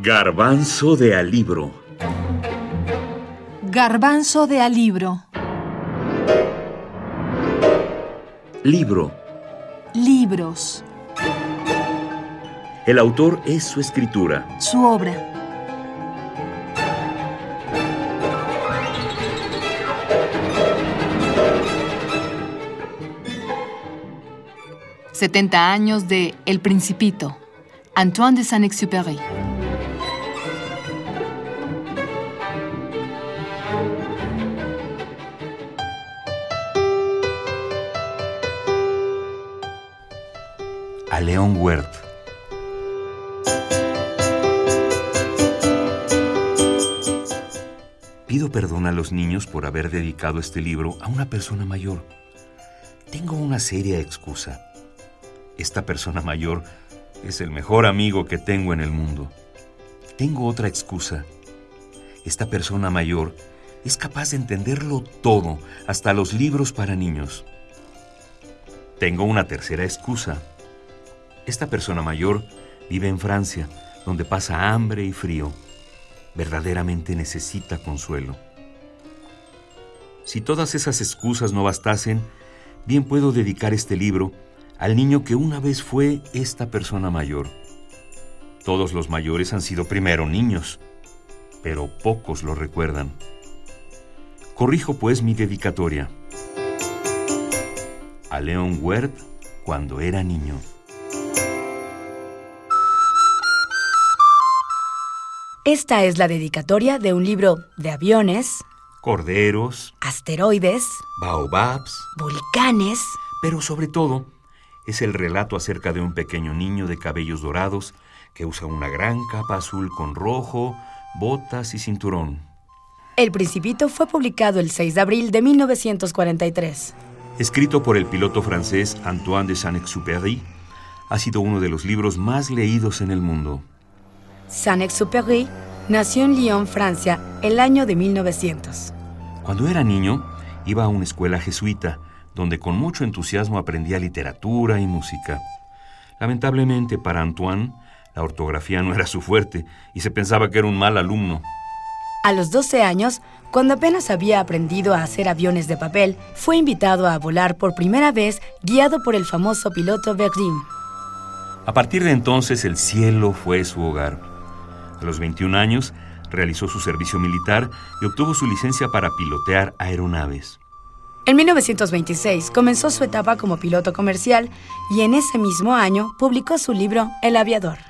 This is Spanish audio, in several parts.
Garbanzo de alibro. Garbanzo de alibro. Libro. Libros. El autor es su escritura. Su obra. Setenta años de El Principito. Antoine de Saint-Exupéry. A León Huert. Pido perdón a los niños por haber dedicado este libro a una persona mayor. Tengo una seria excusa. Esta persona mayor es el mejor amigo que tengo en el mundo. Tengo otra excusa. Esta persona mayor es capaz de entenderlo todo, hasta los libros para niños. Tengo una tercera excusa. Esta persona mayor vive en Francia, donde pasa hambre y frío. Verdaderamente necesita consuelo. Si todas esas excusas no bastasen, bien puedo dedicar este libro al niño que una vez fue esta persona mayor. Todos los mayores han sido primero niños, pero pocos lo recuerdan. Corrijo pues mi dedicatoria. A Leon Wert cuando era niño. Esta es la dedicatoria de un libro de aviones, Corderos, asteroides, baobabs, volcanes, pero sobre todo es el relato acerca de un pequeño niño de cabellos dorados que usa una gran capa azul con rojo, botas y cinturón. El Principito fue publicado el 6 de abril de 1943. Escrito por el piloto francés Antoine de Saint-Exupéry, ha sido uno de los libros más leídos en el mundo. Saint-Exupéry nació en Lyon, Francia, el año de 1900. Cuando era niño, iba a una escuela jesuita, donde con mucho entusiasmo aprendía literatura y música. Lamentablemente para Antoine, la ortografía no era su fuerte y se pensaba que era un mal alumno. A los 12 años, cuando apenas había aprendido a hacer aviones de papel, fue invitado a volar por primera vez guiado por el famoso piloto Verdun. A partir de entonces el cielo fue su hogar. A los 21 años realizó su servicio militar y obtuvo su licencia para pilotear aeronaves. En 1926 comenzó su etapa como piloto comercial y en ese mismo año publicó su libro El aviador.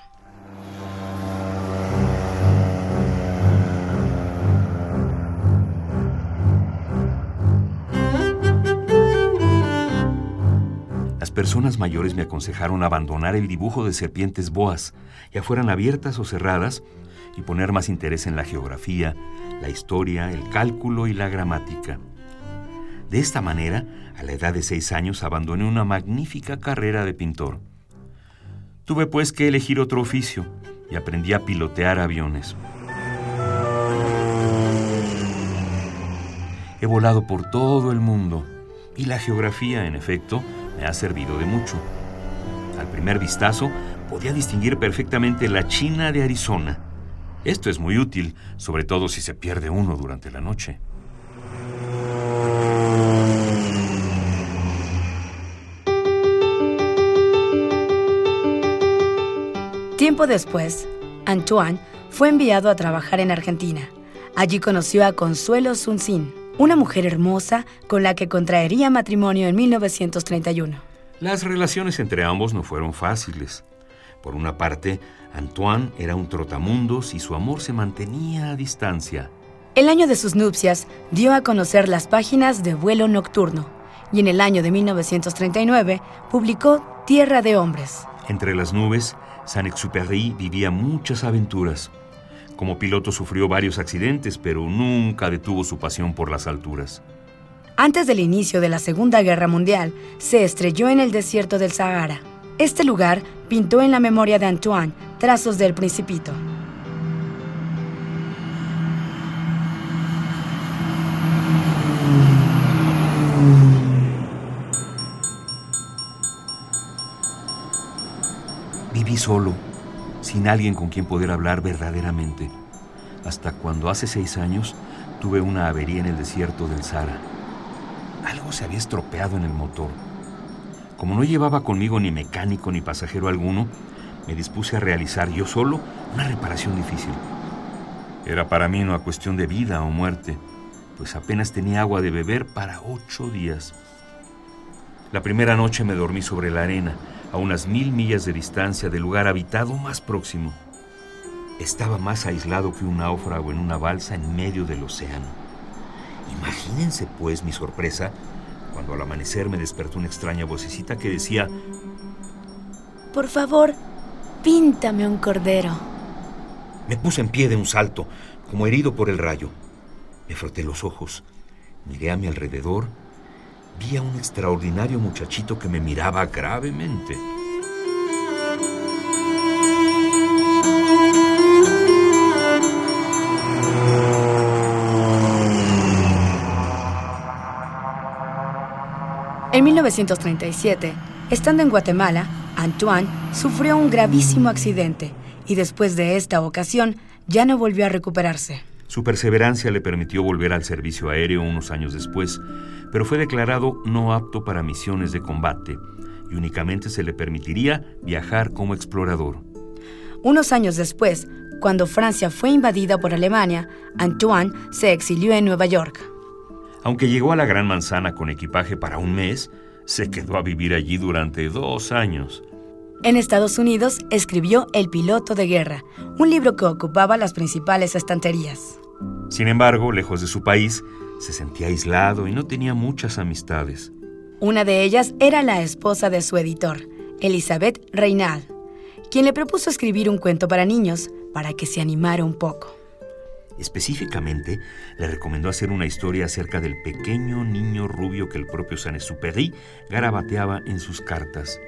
Personas mayores me aconsejaron abandonar el dibujo de serpientes boas, ya fueran abiertas o cerradas, y poner más interés en la geografía, la historia, el cálculo y la gramática. De esta manera, a la edad de seis años abandoné una magnífica carrera de pintor. Tuve pues que elegir otro oficio y aprendí a pilotear aviones. He volado por todo el mundo y la geografía, en efecto, me ha servido de mucho. Al primer vistazo, podía distinguir perfectamente la China de Arizona. Esto es muy útil, sobre todo si se pierde uno durante la noche. Tiempo después, Antoine fue enviado a trabajar en Argentina. Allí conoció a Consuelo Sunsin, una mujer hermosa con la que contraería matrimonio en 1931. Las relaciones entre ambos no fueron fáciles. Por una parte, Antoine era un trotamundos y su amor se mantenía a distancia. El año de sus nupcias dio a conocer las páginas de Vuelo Nocturno y en el año de 1939 publicó Tierra de Hombres. Entre las nubes, Saint-Exupéry vivía muchas aventuras. Como piloto sufrió varios accidentes, pero nunca detuvo su pasión por las alturas. Antes del inicio de la Segunda Guerra Mundial, se estrelló en el desierto del Sahara. Este lugar pintó en la memoria de Antoine trazos del Principito. Viví solo, sin alguien con quien poder hablar verdaderamente, hasta cuando hace seis años tuve una avería en el desierto del Sahara. Algo se había estropeado en el motor. Como no llevaba conmigo ni mecánico ni pasajero alguno, me dispuse a realizar yo solo una reparación difícil. Era para mí una cuestión de vida o muerte, pues apenas tenía agua de beber para ocho días. La primera noche me dormí sobre la arena, a unas mil millas de distancia del lugar habitado más próximo. Estaba más aislado que un náufrago en una balsa en medio del océano. Imagínense, pues, mi sorpresa cuando al amanecer me despertó una extraña vocecita que decía, Por favor, píntame un cordero. Me puse en pie de un salto, como herido por el rayo. Me froté los ojos, miré a mi alrededor vi a un extraordinario muchachito que me miraba gravemente. En 1937, estando en Guatemala, Antoine sufrió un gravísimo accidente y después de esta ocasión ya no volvió a recuperarse. Su perseverancia le permitió volver al servicio aéreo unos años después, pero fue declarado no apto para misiones de combate y únicamente se le permitiría viajar como explorador. Unos años después, cuando Francia fue invadida por Alemania, Antoine se exilió en Nueva York. Aunque llegó a la Gran Manzana con equipaje para un mes, se quedó a vivir allí durante dos años. En Estados Unidos escribió El piloto de guerra, un libro que ocupaba las principales estanterías. Sin embargo, lejos de su país, se sentía aislado y no tenía muchas amistades. Una de ellas era la esposa de su editor, Elizabeth Reynal, quien le propuso escribir un cuento para niños para que se animara un poco. Específicamente, le recomendó hacer una historia acerca del pequeño niño rubio que el propio Saint-Exupéry garabateaba en sus cartas.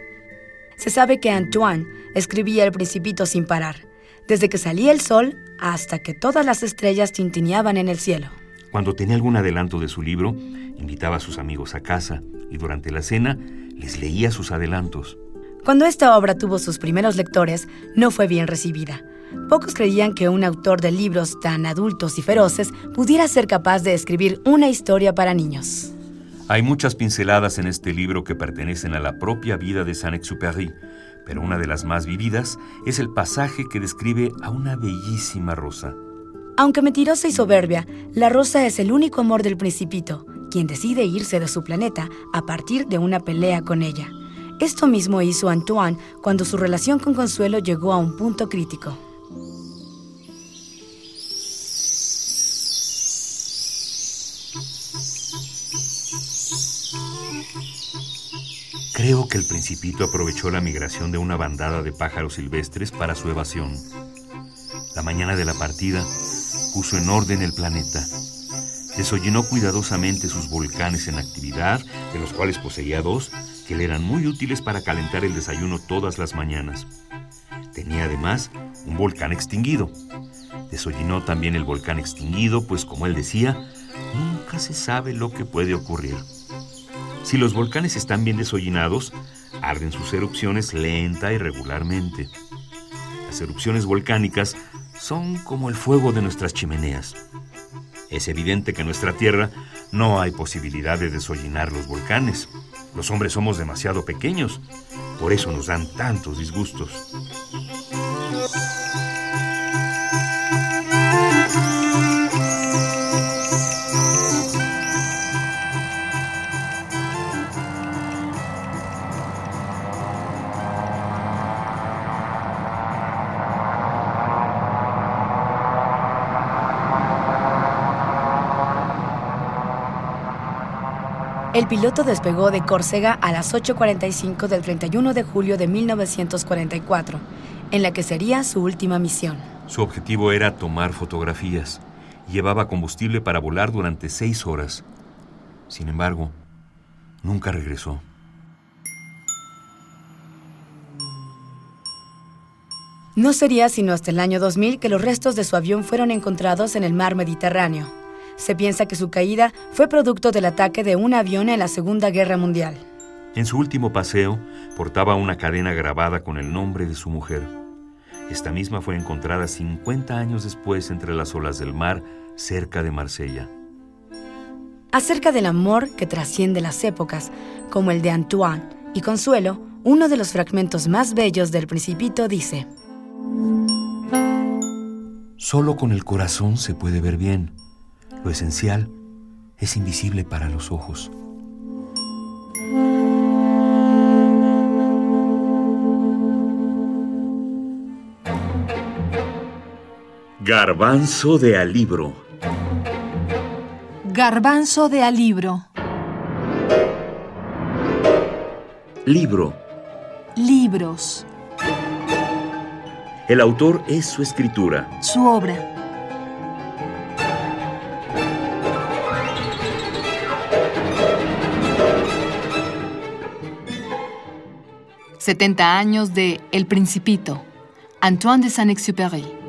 Se sabe que Antoine escribía El Principito sin parar, desde que salía el sol hasta que todas las estrellas tintineaban en el cielo. Cuando tenía algún adelanto de su libro, invitaba a sus amigos a casa y durante la cena les leía sus adelantos. Cuando esta obra tuvo sus primeros lectores, no fue bien recibida. Pocos creían que un autor de libros tan adultos y feroces pudiera ser capaz de escribir una historia para niños. Hay muchas pinceladas en este libro que pertenecen a la propia vida de Saint-Exupéry, pero una de las más vividas es el pasaje que describe a una bellísima rosa. Aunque mentirosa y soberbia, la rosa es el único amor del principito, quien decide irse de su planeta a partir de una pelea con ella. Esto mismo hizo Antoine cuando su relación con Consuelo llegó a un punto crítico. Creo que el principito aprovechó la migración de una bandada de pájaros silvestres para su evasión. La mañana de la partida, puso en orden el planeta. Desollenó cuidadosamente sus volcanes en actividad, de los cuales poseía dos, que le eran muy útiles para calentar el desayuno todas las mañanas. Tenía además un volcán extinguido. Desollinó también el volcán extinguido, pues como él decía, nunca se sabe lo que puede ocurrir. Si los volcanes están bien desollinados, arden sus erupciones lenta y regularmente. Las erupciones volcánicas son como el fuego de nuestras chimeneas. Es evidente que en nuestra Tierra no hay posibilidad de desollinar los volcanes. Los hombres somos demasiado pequeños, por eso nos dan tantos disgustos. El piloto despegó de Córcega a las 8.45 del 31 de julio de 1944, en la que sería su última misión. Su objetivo era tomar fotografías. Llevaba combustible para volar durante seis horas. Sin embargo, nunca regresó. No sería sino hasta el año 2000 que los restos de su avión fueron encontrados en el mar Mediterráneo. Se piensa que su caída fue producto del ataque de un avión en la Segunda Guerra Mundial. En su último paseo, portaba una cadena grabada con el nombre de su mujer. Esta misma fue encontrada 50 años después entre las olas del mar, cerca de Marsella. Acerca del amor que trasciende las épocas, como el de Antoine y Consuelo, uno de los fragmentos más bellos del Principito dice: Solo con el corazón se puede ver bien. Lo esencial es invisible para los ojos. Garbanzo de alibro. Garbanzo de alibro. Libro. Libros. El autor es su escritura. Su obra. Setenta años de El Principito. Antoine de Saint-Exupéry.